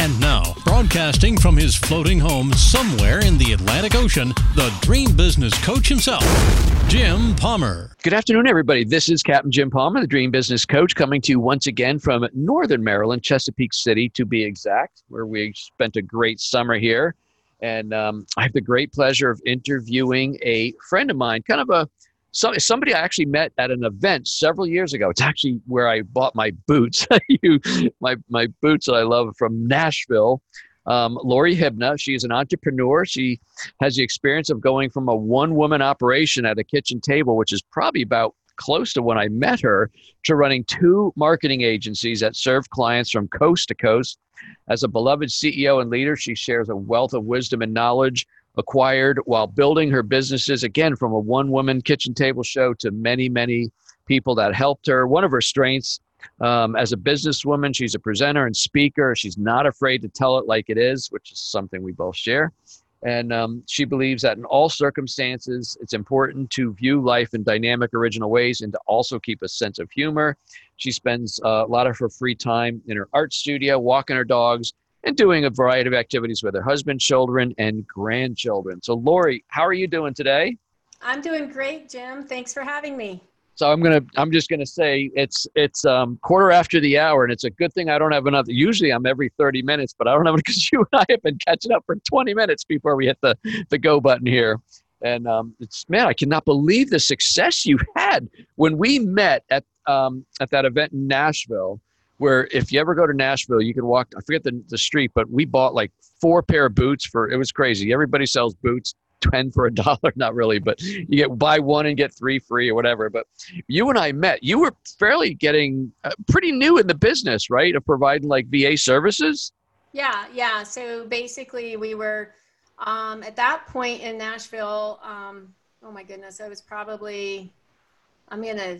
And now, broadcasting from his floating home somewhere in the Atlantic Ocean, the dream business coach himself, Jim Palmer. Good afternoon, everybody. This is Captain Jim Palmer, the dream business coach, coming to you once again from Northern Maryland, Chesapeake City to be exact, where we spent a great summer here. And um, I have the great pleasure of interviewing a friend of mine, kind of a so, somebody I actually met at an event several years ago. It's actually where I bought my boots, my my boots that I love from Nashville. Um, Lori Hibma, she's an entrepreneur. She has the experience of going from a one woman operation at a kitchen table, which is probably about close to when I met her, to running two marketing agencies that serve clients from coast to coast. As a beloved CEO and leader, she shares a wealth of wisdom and knowledge acquired while building her businesses again from a one woman kitchen table show to many, many people that helped her. One of her strengths um, as a businesswoman, she's a presenter and speaker. She's not afraid to tell it like it is, which is something we both share. And um, she believes that in all circumstances, it's important to view life in dynamic, original ways and to also keep a sense of humor. She spends uh, a lot of her free time in her art studio, walking her dogs, and doing a variety of activities with her husband, children, and grandchildren. So, Lori, how are you doing today? I'm doing great, Jim. Thanks for having me. So I'm gonna I'm just gonna say it's it's um, quarter after the hour, and it's a good thing I don't have enough. Usually I'm every 30 minutes, but I don't have because you and I have been catching up for 20 minutes before we hit the the go button here. And um, it's man, I cannot believe the success you had when we met at um, at that event in Nashville where if you ever go to Nashville, you can walk, I forget the, the street, but we bought like four pair of boots for, it was crazy. Everybody sells boots 10 for a dollar. Not really, but you get buy one and get three free or whatever. But you and I met, you were fairly getting uh, pretty new in the business, right? Of providing like VA services. Yeah. Yeah. So basically we were, um, at that point in Nashville, um, oh my goodness, I was probably, I'm to,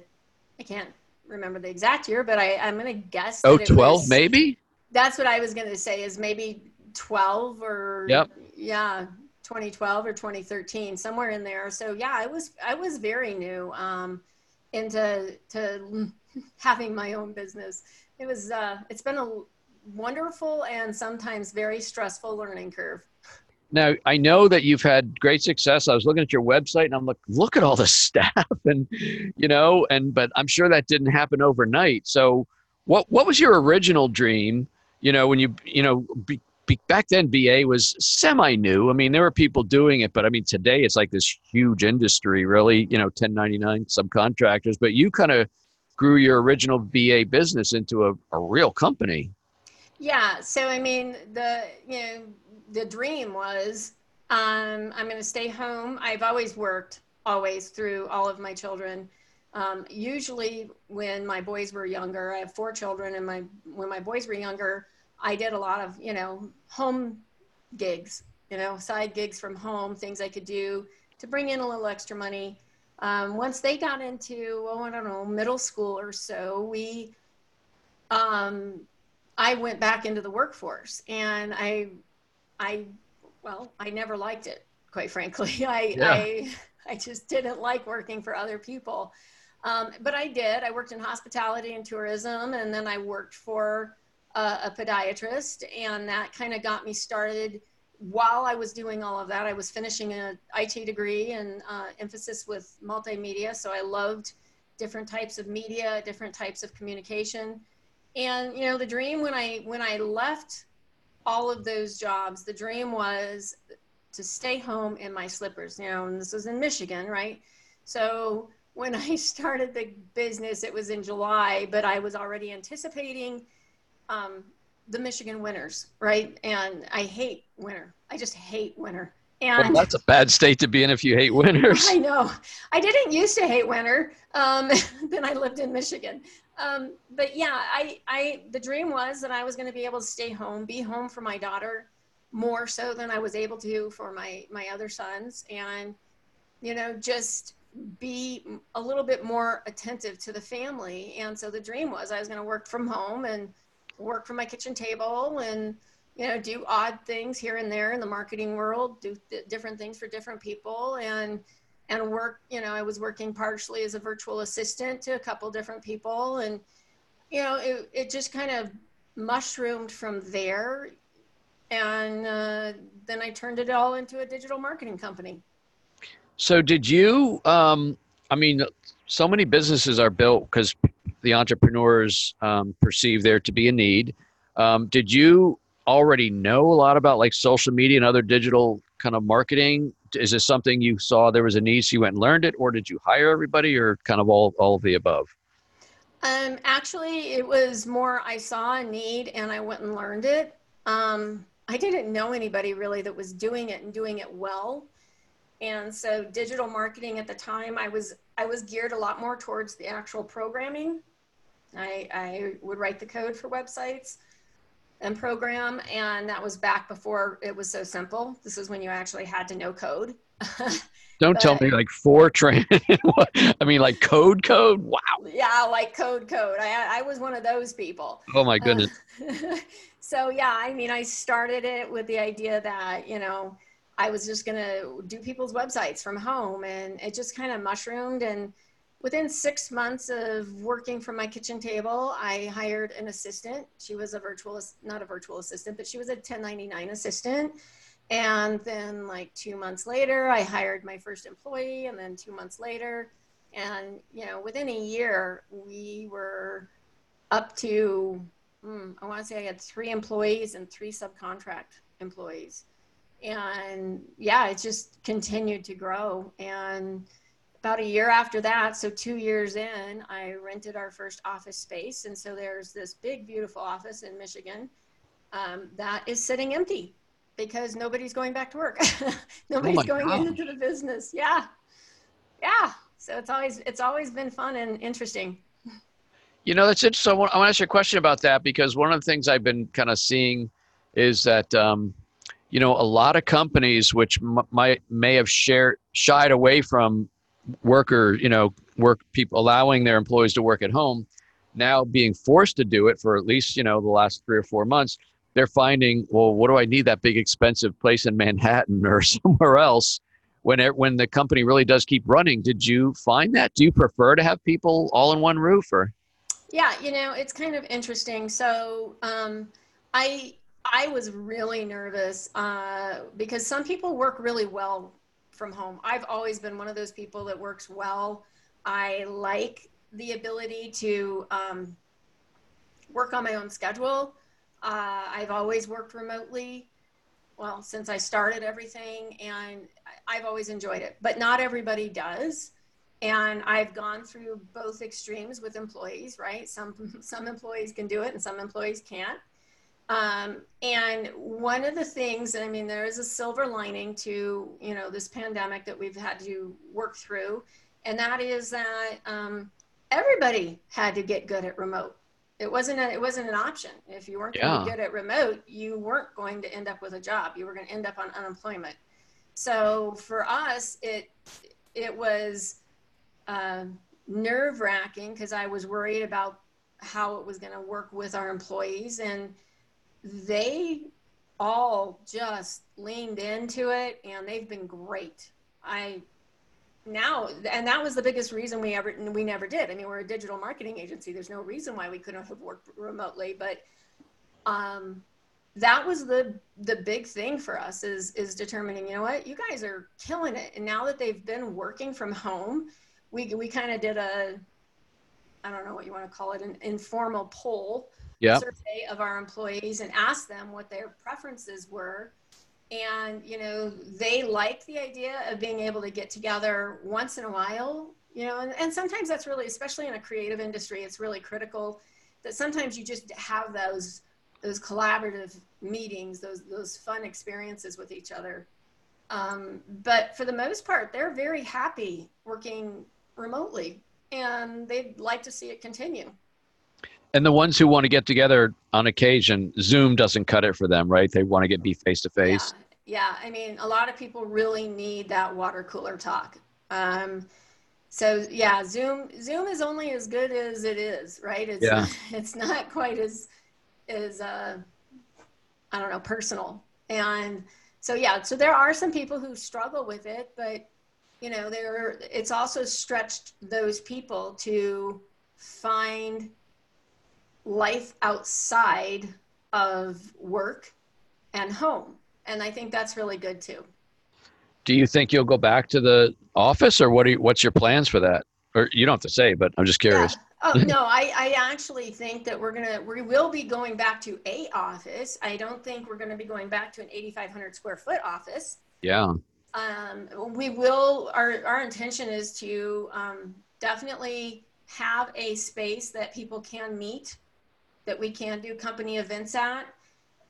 I can't remember the exact year, but I, I'm going to guess. Oh, 12 was, maybe? That's what I was going to say is maybe 12 or yep. yeah, 2012 or 2013, somewhere in there. So yeah, I was, I was very new um, into to having my own business. It was, uh, it's been a wonderful and sometimes very stressful learning curve. Now I know that you've had great success. I was looking at your website and I'm like, look at all the staff and you know, and but I'm sure that didn't happen overnight. So what what was your original dream? You know, when you you know be, be, back then VA was semi new. I mean, there were people doing it, but I mean today it's like this huge industry, really. You know, 1099 subcontractors. But you kind of grew your original VA business into a, a real company. Yeah. So I mean, the you know the dream was um, I'm going to stay home. I've always worked, always through all of my children. Um, usually, when my boys were younger, I have four children, and my when my boys were younger, I did a lot of you know home gigs, you know side gigs from home, things I could do to bring in a little extra money. Um, once they got into oh I don't know middle school or so, we um, I went back into the workforce, and I I, well, I never liked it, quite frankly. I, yeah. I, I just didn't like working for other people. Um, but I did. I worked in hospitality and tourism, and then I worked for a, a podiatrist, and that kind of got me started. While I was doing all of that, I was finishing an IT degree and uh, emphasis with multimedia. So I loved different types of media, different types of communication. And you know, the dream when I when I left all of those jobs, the dream was to stay home in my slippers. You know, and this was in Michigan, right? So when I started the business, it was in July, but I was already anticipating um, the Michigan winters, right? And I hate winter. I just hate winter. And well, that's a bad state to be in if you hate winters. I know. I didn't used to hate winter. Um, then I lived in Michigan. Um, but yeah, I, I, the dream was that I was going to be able to stay home, be home for my daughter, more so than I was able to for my my other sons, and you know, just be a little bit more attentive to the family. And so the dream was I was going to work from home and work from my kitchen table and you know do odd things here and there in the marketing world, do th- different things for different people, and and work. You know, I was working partially as a virtual assistant to a couple different people, and you know, it it just kind of mushroomed from there and uh, then I turned it all into a digital marketing company. So, did you? Um, I mean, so many businesses are built because the entrepreneurs um, perceive there to be a need. Um, did you already know a lot about like social media and other digital kind of marketing? Is this something you saw there was a need, so you went and learned it, or did you hire everybody, or kind of all all of the above? Um, actually, it was more I saw a need and I went and learned it. Um, I didn't know anybody really that was doing it and doing it well. And so digital marketing at the time, I was I was geared a lot more towards the actual programming. I, I would write the code for websites and program, and that was back before it was so simple. This is when you actually had to know code. Don't but, tell me like Fortran. I mean, like code, code. Wow. Yeah, like code, code. I I was one of those people. Oh my goodness. Uh, so yeah, I mean, I started it with the idea that you know I was just gonna do people's websites from home, and it just kind of mushroomed. And within six months of working from my kitchen table, I hired an assistant. She was a virtual, not a virtual assistant, but she was a 1099 assistant. And then like two months later, I hired my first employee, and then two months later, and you know, within a year, we were up to mm, I want to say I had three employees and three subcontract employees. And yeah, it just continued to grow. And about a year after that, so two years in, I rented our first office space. And so there's this big, beautiful office in Michigan um, that is sitting empty because nobody's going back to work. nobody's oh going gosh. into the business. Yeah. Yeah. So it's always, it's always been fun and interesting. You know, that's interesting. I want, I want to ask you a question about that because one of the things I've been kind of seeing is that, um, you know, a lot of companies which m- might may have shared shied away from worker, you know, work people allowing their employees to work at home, now being forced to do it for at least you know the last three or four months. They're finding, well, what do I need that big expensive place in Manhattan or somewhere else? When it, when the company really does keep running, did you find that? Do you prefer to have people all in one roof, or? Yeah, you know, it's kind of interesting. So um, I I was really nervous uh, because some people work really well from home. I've always been one of those people that works well. I like the ability to um, work on my own schedule. Uh, I've always worked remotely. Well, since I started everything, and I've always enjoyed it. But not everybody does and I've gone through both extremes with employees, right? Some some employees can do it and some employees can't. Um, and one of the things, I mean, there is a silver lining to you know this pandemic that we've had to work through, and that is that um, everybody had to get good at remote. It wasn't a, it wasn't an option. If you weren't yeah. good at remote, you weren't going to end up with a job. You were going to end up on unemployment. So for us, it it was uh, nerve wracking because I was worried about how it was going to work with our employees. And they all just leaned into it and they've been great. I now and that was the biggest reason we ever we never did. I mean, we're a digital marketing agency. There's no reason why we couldn't have worked remotely, but um that was the the big thing for us is is determining, you know what, you guys are killing it. And now that they've been working from home, we we kind of did a I don't know what you want to call it, an informal poll yep. survey of our employees and asked them what their preferences were. And, you know, they like the idea of being able to get together once in a while, you know, and, and sometimes that's really, especially in a creative industry, it's really critical that sometimes you just have those those collaborative meetings, those those fun experiences with each other. Um, but for the most part, they're very happy working remotely and they'd like to see it continue. And the ones who want to get together on occasion, Zoom doesn't cut it for them, right? They want to get be face to face. Yeah, I mean, a lot of people really need that water cooler talk. Um, so yeah, Zoom Zoom is only as good as it is, right? It's Yeah. it's not quite as as uh, I don't know personal. And so yeah, so there are some people who struggle with it, but you know, there it's also stretched those people to find life outside of work and home. And I think that's really good too. Do you think you'll go back to the office, or what? Are you, what's your plans for that? Or you don't have to say, but I'm just curious. Yeah. Oh no, I, I actually think that we're gonna we will be going back to a office. I don't think we're gonna be going back to an 8,500 square foot office. Yeah. Um, we will. Our our intention is to um, definitely have a space that people can meet, that we can do company events at.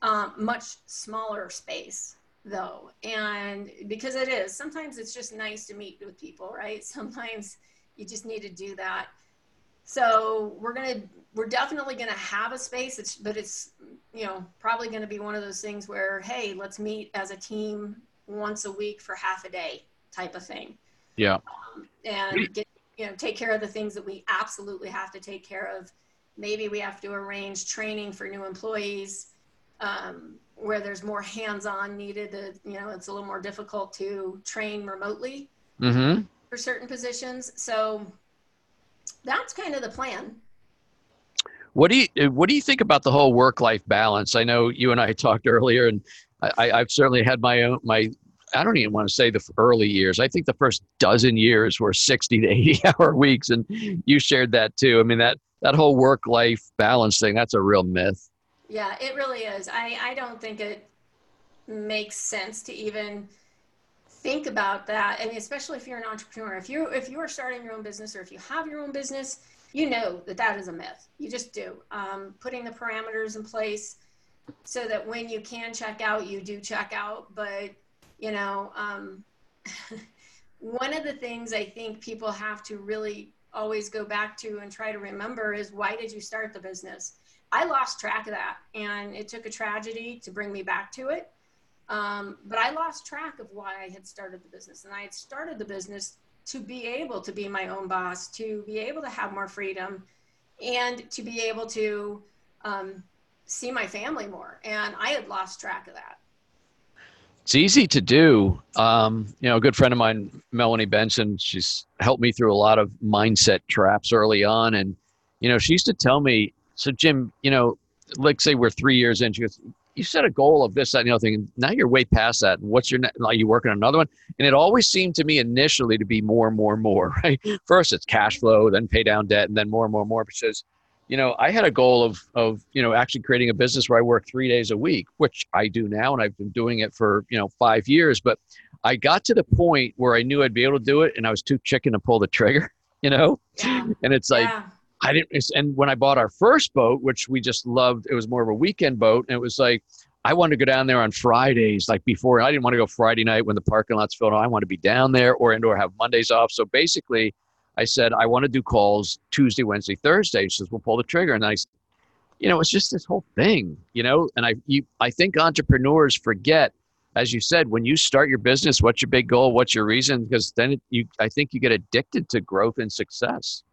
Um, much smaller space though, and because it is sometimes it's just nice to meet with people, right? Sometimes you just need to do that so we're gonna we're definitely gonna have a space it's but it's you know probably gonna be one of those things where hey let's meet as a team once a week for half a day type of thing Yeah. um, and get you know take care of the things that we absolutely have to take care of maybe we have to arrange training for new employees um, where there's more hands-on needed that you know it's a little more difficult to train remotely Mm-hmm. for certain positions so that's kind of the plan What do you What do you think about the whole work life balance? I know you and I talked earlier, and I, I've certainly had my own my. I don't even want to say the early years. I think the first dozen years were sixty to eighty hour weeks, and you shared that too. I mean that that whole work life balance thing. That's a real myth. Yeah, it really is. I, I don't think it makes sense to even think about that. And especially if you're an entrepreneur, if you if you are starting your own business or if you have your own business, you know that that is a myth. You just do. Um, putting the parameters in place so that when you can check out, you do check out. But you know, um, one of the things I think people have to really always go back to and try to remember is why did you start the business? I lost track of that, and it took a tragedy to bring me back to it. Um, but I lost track of why I had started the business, and I had started the business to be able to be my own boss, to be able to have more freedom, and to be able to um, see my family more. And I had lost track of that. It's easy to do. Um, you know, a good friend of mine, Melanie Benson, she's helped me through a lot of mindset traps early on. And, you know, she used to tell me, so Jim, you know, like say we're three years in, she goes, you set a goal of this, that, and the other thing. Now you're way past that. And what's your, ne- are you working on another one? And it always seemed to me initially to be more, and more, and more, right? First it's cash flow, then pay down debt, and then more and more and more. Because, you know, I had a goal of, of, you know, actually creating a business where I work three days a week, which I do now. And I've been doing it for, you know, five years. But I got to the point where I knew I'd be able to do it and I was too chicken to pull the trigger, you know? Yeah. And it's like, yeah. I didn't, and when I bought our first boat, which we just loved, it was more of a weekend boat. And it was like, I wanted to go down there on Fridays, like before. I didn't want to go Friday night when the parking lot's filled. I want to be down there or and or have Mondays off. So basically, I said I want to do calls Tuesday, Wednesday, Thursday. She says we'll pull the trigger, and I, you know, it's just this whole thing, you know. And I, you, I think entrepreneurs forget, as you said, when you start your business, what's your big goal, what's your reason? Because then it, you, I think you get addicted to growth and success.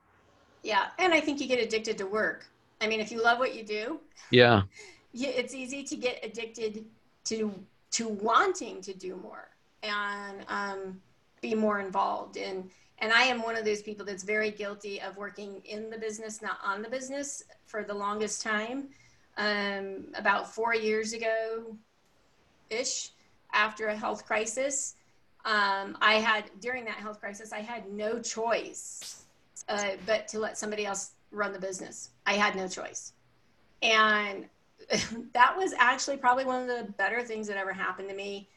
Yeah. And I think you get addicted to work. I mean, if you love what you do, Yeah, it's easy to get addicted to to wanting to do more and um, be more involved and and I am one of those people that's very guilty of working in the business, not on the business, for the longest time. Um, about four years ago, ish, after a health crisis, um, I had during that health crisis, I had no choice uh, but to let somebody else run the business. I had no choice, and that was actually probably one of the better things that ever happened to me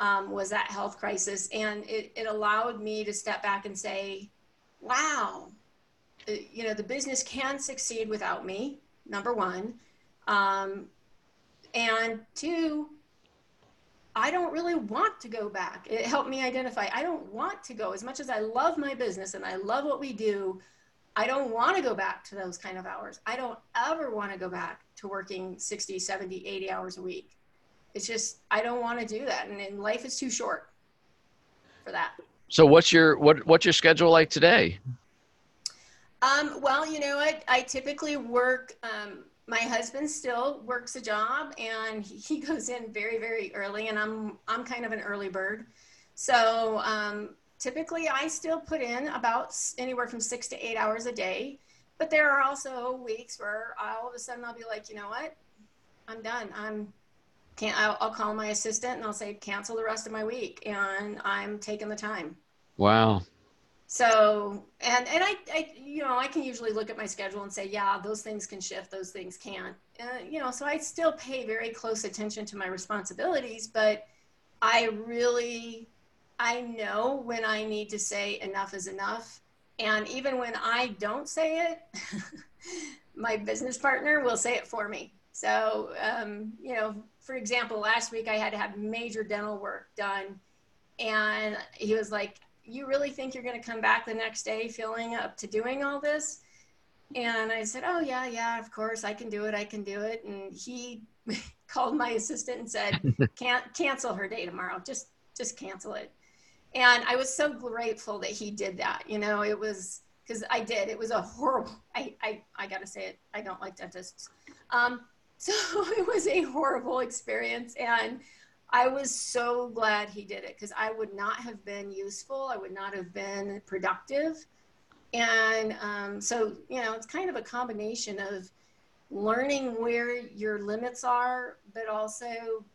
um, was that health crisis and it, it allowed me to step back and say wow you know the business can succeed without me number one um, and two i don't really want to go back it helped me identify i don't want to go as much as i love my business and i love what we do I don't want to go back to those kind of hours. I don't ever want to go back to working 60, 70, 80 hours a week. It's just, I don't want to do that. And, and life is too short for that. So what's your, what, what's your schedule like today? Um, well, you know, I, I typically work, um, my husband still works a job and he goes in very, very early and I'm, I'm kind of an early bird. So, um, typically I still put in about anywhere from six to eight hours a day. But there are also weeks where all of a sudden I'll be like, you know what? I'm done. I'm can't. I'll, I'll call my assistant and I'll say cancel the rest of my week, and I'm taking the time. Wow. So and and I, I you know I can usually look at my schedule and say yeah those things can shift those things can't uh, you know so I still pay very close attention to my responsibilities but I really I know when I need to say enough is enough. And even when I don't say it, my business partner will say it for me. So, um, you know, for example, last week I had to have major dental work done. And he was like, You really think you're going to come back the next day feeling up to doing all this? And I said, Oh, yeah, yeah, of course, I can do it. I can do it. And he called my assistant and said, Can't cancel her day tomorrow. Just, just cancel it and I was so grateful that he did that. You know, it was because I did. It was a horrible. I I I gotta say it. I don't like dentists. Um, so it was a horrible experience, and I was so glad he did it because I would not have been useful. I would not have been productive, and um, so you know, it's kind of a combination of learning where your limits are, but also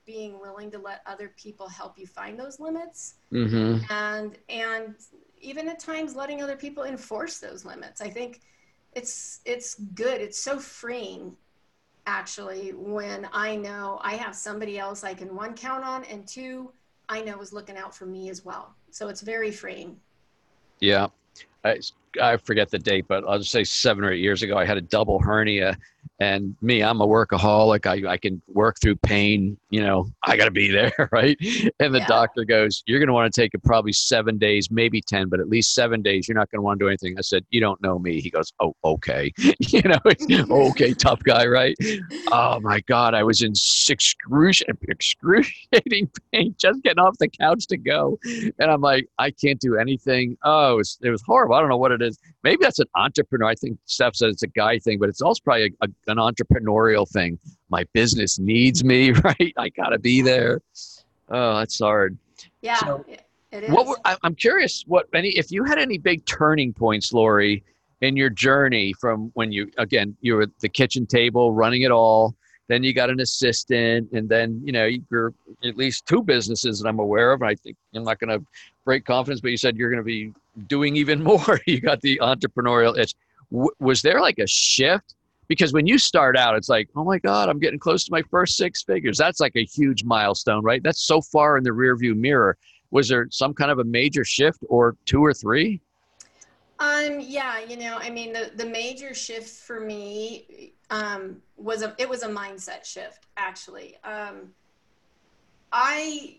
being willing to let other people help you find those limits. Mm-hmm. And and even at times letting other people enforce those limits. I think it's it's good. It's so freeing actually when I know I have somebody else I can one count on and two I know is looking out for me as well. So it's very freeing. Yeah. I, I forget the date, but I'll just say seven or eight years ago, I had a double hernia. And me i'm a workaholic. I, I can work through pain you know i got to be there right? And the yeah. doctor goes you're going to want to take it probably seven days maybe ten but at least seven days. You're not going to want to do anything. I said you don't know me. He goes oh okay. You know okay tough guy right? Oh my god i was in excruciating, excruciating pain just getting off the couch to go. And i'm like i can't do anything. Oh it was, it was horrible i don't know what it is maybe that's an entrepreneur i think steph said it's a guy thing but it's also probably a, a an entrepreneurial thing. My business needs me, right? I got to be there. Oh, that's hard. Yeah, so, it is. What were, I, I'm curious, what any if you had any big turning points, Lori, in your journey from when you again you were at the kitchen table running it all, then you got an assistant, and then you know you're at least two businesses that I'm aware of. I think I'm not going to break confidence, but you said you're going to be doing even more. you got the entrepreneurial itch. W- was there like a shift? Because when you start out it's like oh my god i'm getting close to my first six figures. That's like a huge milestone right? That's so far in the rear view mirror. Was there some kind of a major shift or two or three? Um yeah you know i mean the the major shift for me um was a it was a mindset shift actually. Um i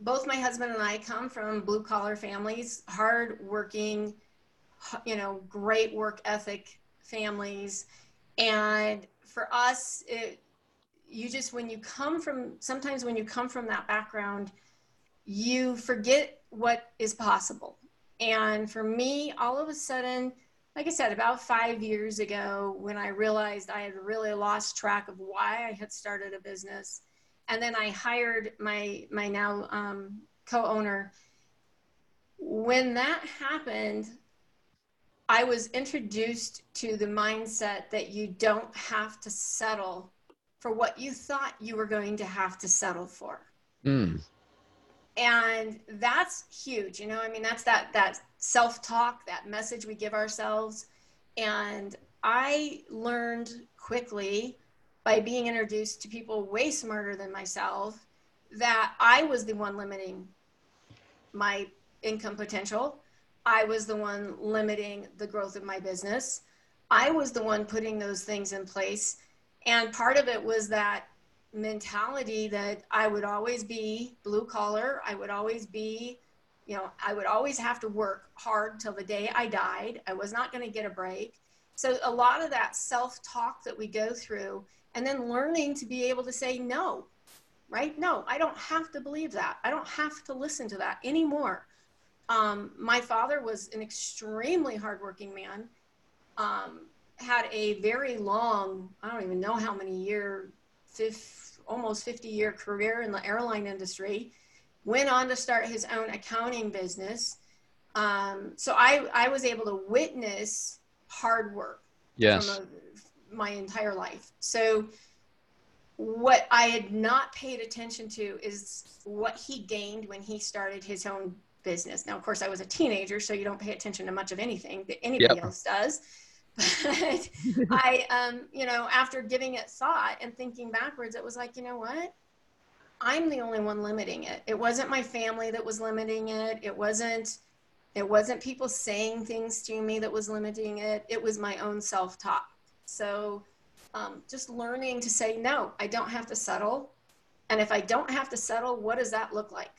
both my husband and i come from blue collar families hard working you know great work ethic families. And for us it, you just when you come from sometimes when you come from that background you forget what is possible. And for me all of a sudden like i said about five years ago when i realized i had really lost track of why i had started a business and then i hired my my now um, co-owner when that happened I was introduced to the mindset that you don't have to settle for what you thought you were going to have to settle for. Mm. And that's huge. You know, I mean, that's that, that self-talk, that message we give ourselves. And I learned quickly by being introduced to people way smarter than myself that I was the one limiting my income potential I was the one limiting the growth of my business. I was the one putting those things in place. And part of it was that mentality that I would always be blue collar. I would always be, you know, I would always have to work hard till the day I died. I was not going to get a break. So a lot of that self-talk that we go through and then learning to be able to say no, right? No, I don't have to believe that. I don't have to listen to that anymore. Um, my father was an extremely hardworking man, um, had a very long, I don't even know how many year, fifth, almost 50 year career in the airline industry, went on to start his own accounting business. Um, so I, I was able to witness hard work yes. My entire life. So what I had not paid attention to is what he gained when he started his own business. Now, of course, I was a teenager, so you don't pay attention to much of anything that anybody yep. else does. But I, um, you know, after giving it thought and thinking backwards, it was like, you know what? I'm the only one limiting it. It wasn't my family that was limiting it. It wasn't, it wasn't people saying things to me that was limiting it. It was my own self-talk. So, um, just learning to say no. I don't have to settle. And if I don't have to settle, what does that look like?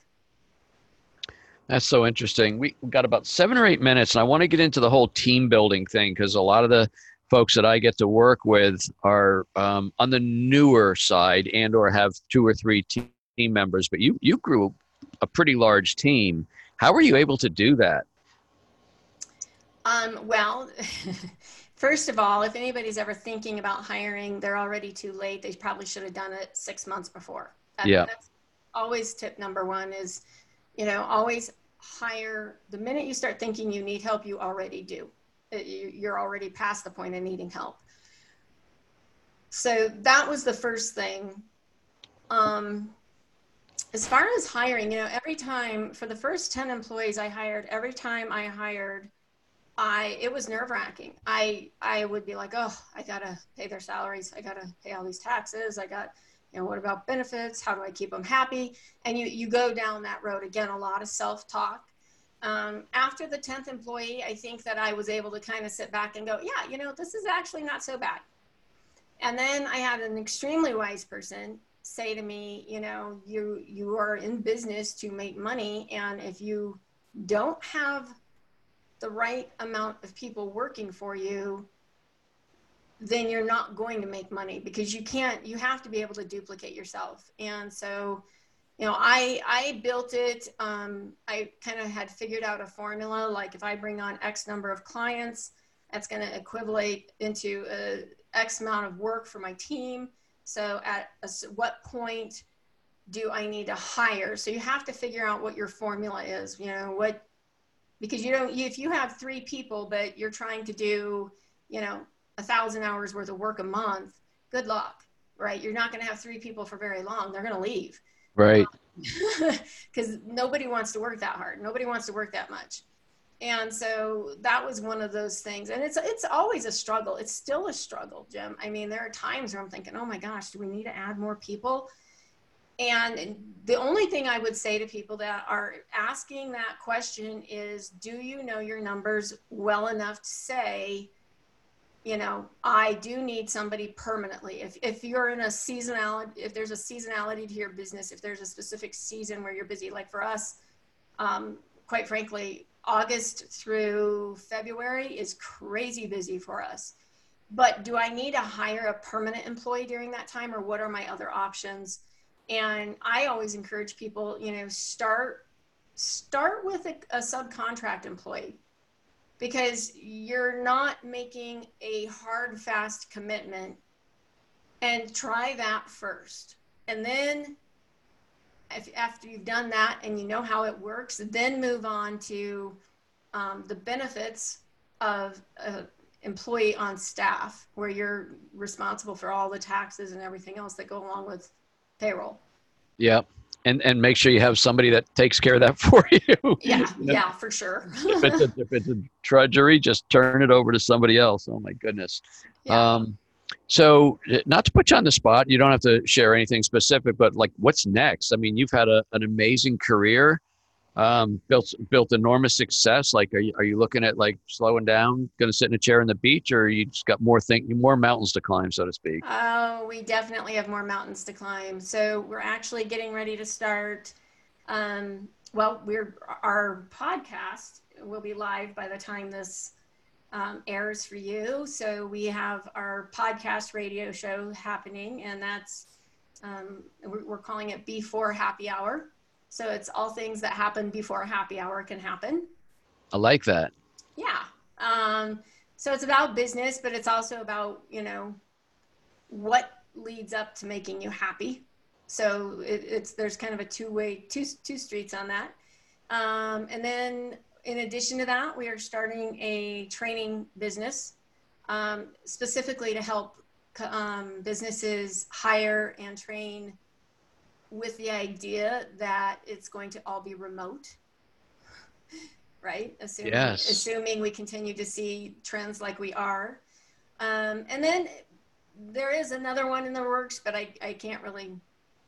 That's so interesting. We, got about seven or eight minutes, and I want to get into the whole team building thing because a lot of the folks that I get to work with are um, on the newer side and or have two or three team members. But you you grew a pretty large team. How were you able to do that? Um, well, first of all, if anybody's ever thinking about hiring, they're already too late. They probably should have done it six months before. That, yeah. That's always tip number one is, you know, always hire the minute you start thinking you need help you already do uh, you're already past the point of needing help so that was the first thing um, as far as hiring you know every time for the first 10 employees i hired every time i hired i it was nerve wracking i i would be like oh i gotta pay their salaries. I gotta pay all these taxes. I got you know what about benefits? How do i keep them happy? And you you go down that road again a lot of self-talk. Um, after the 10th employee i think that i was able to kind of sit back and go yeah you know this is actually not so bad. And then i had an extremely wise person say to me you know you you are in business to make money and if you don't have the right amount of people working for you then you're not going to make money because you can't you have to be able to duplicate yourself. And so you know i i built it um, i kind of had figured out a formula like if i bring on x number of clients that's going to equivalent into a x amount of work for my team. So at a, what point do i need to hire? So you have to figure out what your formula is you know what because you don't if you have three people but you're trying to do you know a thousand hours worth of work a month, good luck, right? You're not going to have three people for very long. They're going to leave. Right. Because um, nobody wants to work that hard. Nobody wants to work that much. And so that was one of those things. And it's, it's always a struggle. It's still a struggle, Jim. I mean, there are times where I'm thinking, oh my gosh, do we need to add more people? And the only thing I would say to people that are asking that question is do you know your numbers well enough to say, you know, I do need somebody permanently. If, if you're in a seasonality, if there's a seasonality to your business, if there's a specific season where you're busy, like for us, um, quite frankly, August through February is crazy busy for us. But do I need to hire a permanent employee during that time or what are my other options? And I always encourage people, you know, start start with a, a subcontract employee because you're not making a hard, fast commitment. And try that first. And then, if, after you've done that and you know how it works, then move on to um, the benefits of an employee on staff, where you're responsible for all the taxes and everything else that go along with payroll. Yeah. and and make sure you have somebody that takes care of that for you. Yeah, yeah, for sure. if, it's a, if it's a drudgery, just turn it over to somebody else. Oh my goodness. Yeah. Um, so not to put you on the spot, you don't have to share anything specific, but like what's next? I mean, you've had a, an amazing career um, built built enormous success. Like, are you are you looking at like slowing down, going to sit in a chair on the beach, or you just got more think more mountains to climb, so to speak? Oh, we definitely have more mountains to climb. So we're actually getting ready to start. Um, well, we're our podcast will be live by the time this um, airs for you. So we have our podcast radio show happening, and that's um, we're, we're calling it before happy hour. So it's all things that happen before a happy hour can happen. I like that. Yeah. Um, so it's about business, but it's also about you know what leads up to making you happy. So it, it's there's kind of a two way two two streets on that. Um, and then in addition to that, we are starting a training business um, specifically to help um, businesses hire and train with the idea that it's going to all be remote right assuming, yes. assuming we continue to see trends like we are um, and then there is another one in the works but i, I can't really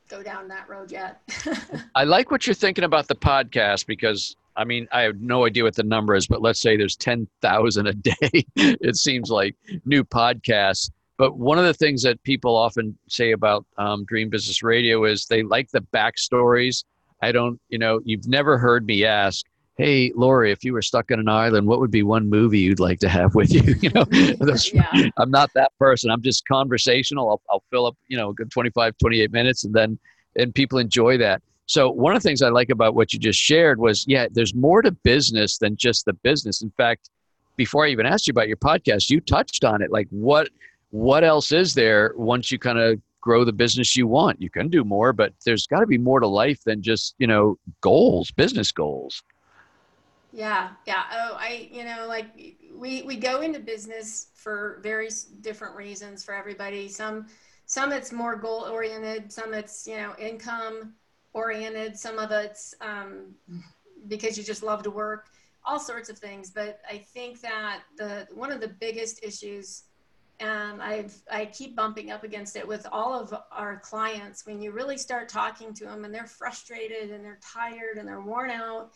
go down that road yet i like what you're thinking about the podcast because I mean, I have no idea what the number is, but let's say there's 10,000 a day. it seems like new podcasts. But one of the things that people often say about um, Dream Business Radio is they like the backstories. I don't, you know, you've never heard me ask, "Hey, Lori, if you were stuck on an island, what would be one movie you'd like to have with you?" You know, yeah. I'm not that person. I'm just conversational. I'll, I'll fill up, you know, a good 25, 28 minutes, and then and people enjoy that. So one of the things I like about what you just shared was, yeah, there's more to business than just the business. In fact, before I even asked you about your podcast, you touched on it. Like what what else is there once you kind of grow the business you want? You can do more, but there's got to be more to life than just, you know, goals, business goals. Yeah, yeah. Oh, I, you know, like we we go into business for very different reasons for everybody. Some some it's more goal oriented, some it's, you know, income oriented, some of it's um, because you just love to work, all sorts of things. But I think that the one of the biggest issues, and I've I keep bumping up against it with all of our clients when you really start talking to them and they're frustrated and they're tired and they're worn out,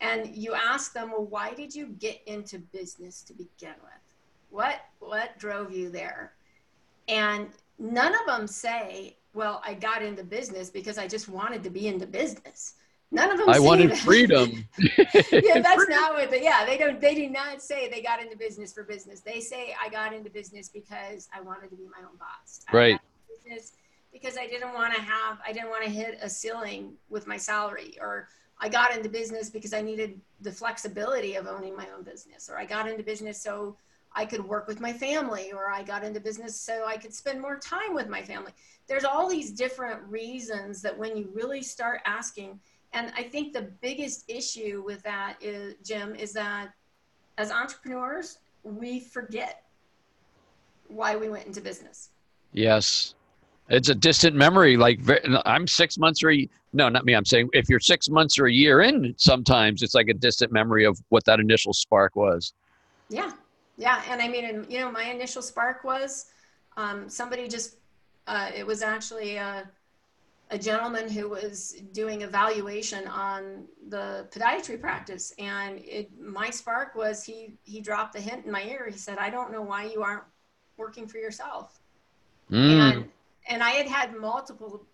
and you ask them, well, why did you get into business to begin with? What what drove you there? And none of them say well, I got into business because I just wanted to be into business. None of them. I wanted that. freedom. yeah, that's not what. They, yeah, they don't. They do not say they got into business for business. They say I got into business because I wanted to be my own boss. Right. business because I didn't want to have. I didn't want to hit a ceiling with my salary, or I got into business because I needed the flexibility of owning my own business, or I got into business so I could work with my family, or I got into business so I could spend more time with my family. There's all these different reasons that when you really start asking, and I think the biggest issue with that is, Jim, is that as entrepreneurs, we forget why we went into business. Yes. It's a distant memory. Like I'm six months or a, no, not me. I'm saying if you're six months or a year in, sometimes it's like a distant memory of what that initial spark was. Yeah, yeah, and I mean, you know, my initial spark was um, somebody just. Uh, it was actually a, a gentleman who was doing evaluation on the podiatry practice, and it, my spark was he he dropped a hint in my ear. He said, "I don't know why you aren't working for yourself," mm. and and I had had multiple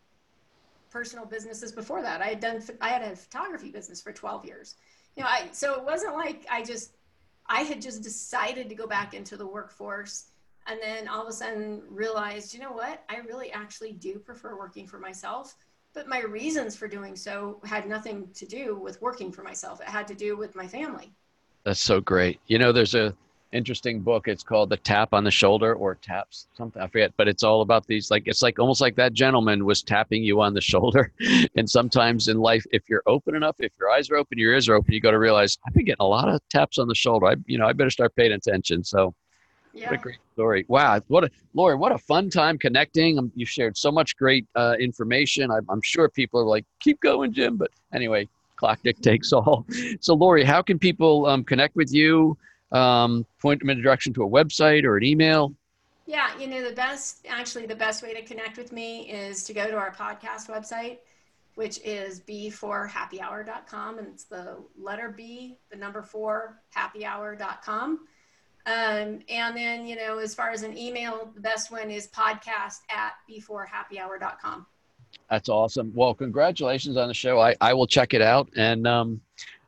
personal businesses before that. I had done I had a photography business for 12 years. You know, I so it wasn't like I just I had just decided to go back into the workforce and then all of a sudden realized, you know what? I really actually do prefer working for myself. But my reasons for doing so had nothing to do with working for myself. It had to do with my family. That's so great. You know, there's a interesting book. It's called The Tap on the Shoulder or Taps something. I forget, but it's all about these like it's like almost like that gentleman was tapping you on the shoulder. and sometimes in life, if you're open enough, if your eyes are open, your ears are open, you got to realize I've been getting a lot of taps on the shoulder. I you know I better start paying attention. So. Yeah. What a great story! Wow, what a Lori, what a fun time connecting. Um, you shared so much great uh, information. I, I'm sure people are like, "Keep going, Jim." But anyway, clock dictates all. So, Lori, how can people um, connect with you? um, point them in a direction to a website or an email? Yeah, you know, the best, actually, the best way to connect with me is to go to our podcast website, which is b4happyhour.com. And it's the letter B, the number four, happyhour.com. Um, and then, you know, as far as an email, the best one is podcast at b4happyhour.com. That's awesome. Well, congratulations on the show. I, I will check it out. And um,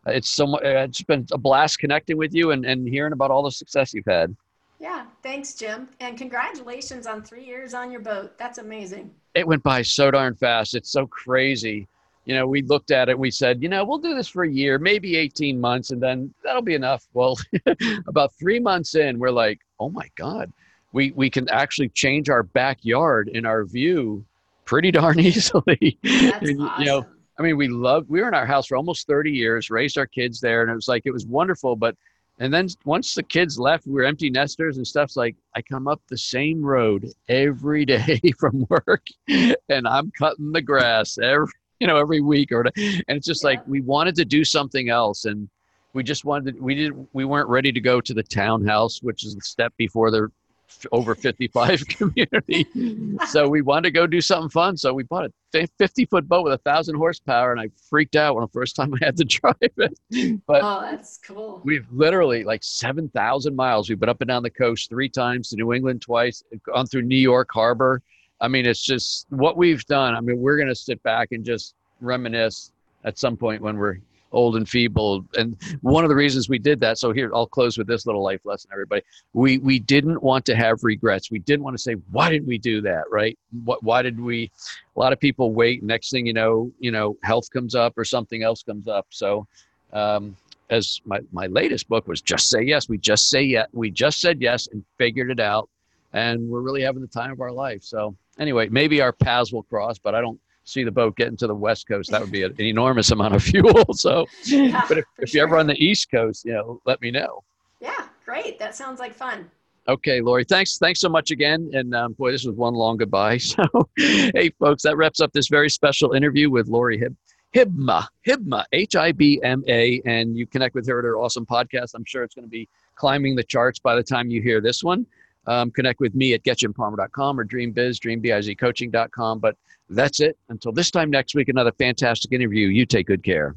it's so much, it's been a blast connecting with you and, and hearing about all the success you've had. Yeah, thanks, Jim. And congratulations on three years on your boat. That's amazing. It went by so darn fast. It's so crazy. You know, we looked at it, we said, you know, we'll do this for a year, maybe 18 months, and then that'll be enough. Well, about three months in, we're like, oh my God, we, we can actually change our backyard in our view pretty darn easily. That's And, awesome. You know, I mean, we loved, we were in our house for almost 30 years, raised our kids there, and it was like, it was wonderful. But, and then once the kids left, we were empty nesters and stuff's like, I come up the same road every day from work and I'm cutting the grass every, you know, every week or, and it's just Yeah. like, we wanted to do something else. And we just wanted, we didn't, we weren't ready to go to the townhouse, which is the step before the f- over 55 community. so we wanted to go do something fun. So we bought a 50 foot boat with a thousand horsepower, and I freaked out when the first time I had to drive it. But oh, that's cool. we've literally like 7,000 miles. We've been up and down the coast three times to New England twice, gone through New York Harbor. I mean, it's just what we've done. I mean, we're going to sit back and just reminisce at some point when we're old and feeble. And one of the reasons we did that, so here, I'll close with this little life lesson, everybody. We, we didn't want to have regrets. We didn't want to say, why did we do that? Right. What, why did we, a lot of people wait. Next thing you know, you know, health comes up or something else comes up. So, um, as my, my latest book was just say yes. We just say yes. We just said yes and figured it out. And we're really having the time of our life. So anyway, maybe our paths will cross, but I don't see the boat getting to the West coast. That would be an enormous amount of fuel. So, Yeah, but if, if you're ever on the East coast, you know, let me know. Yeah, great. That sounds like fun. Okay, Lori, thanks. Thanks so much again. And um, boy, this was one long goodbye. So, hey, folks, that wraps up this very special interview with Lori Hib- Hibma, Hibma, H I B M A. And you connect with her at her awesome podcast. I'm sure it's going to be climbing the charts by the time you hear this one. Um, connect with me at getjimpalmer.com or dreambiz, dreambizcoaching.com. But that's it. Until this time next week, another fantastic interview. You take good care.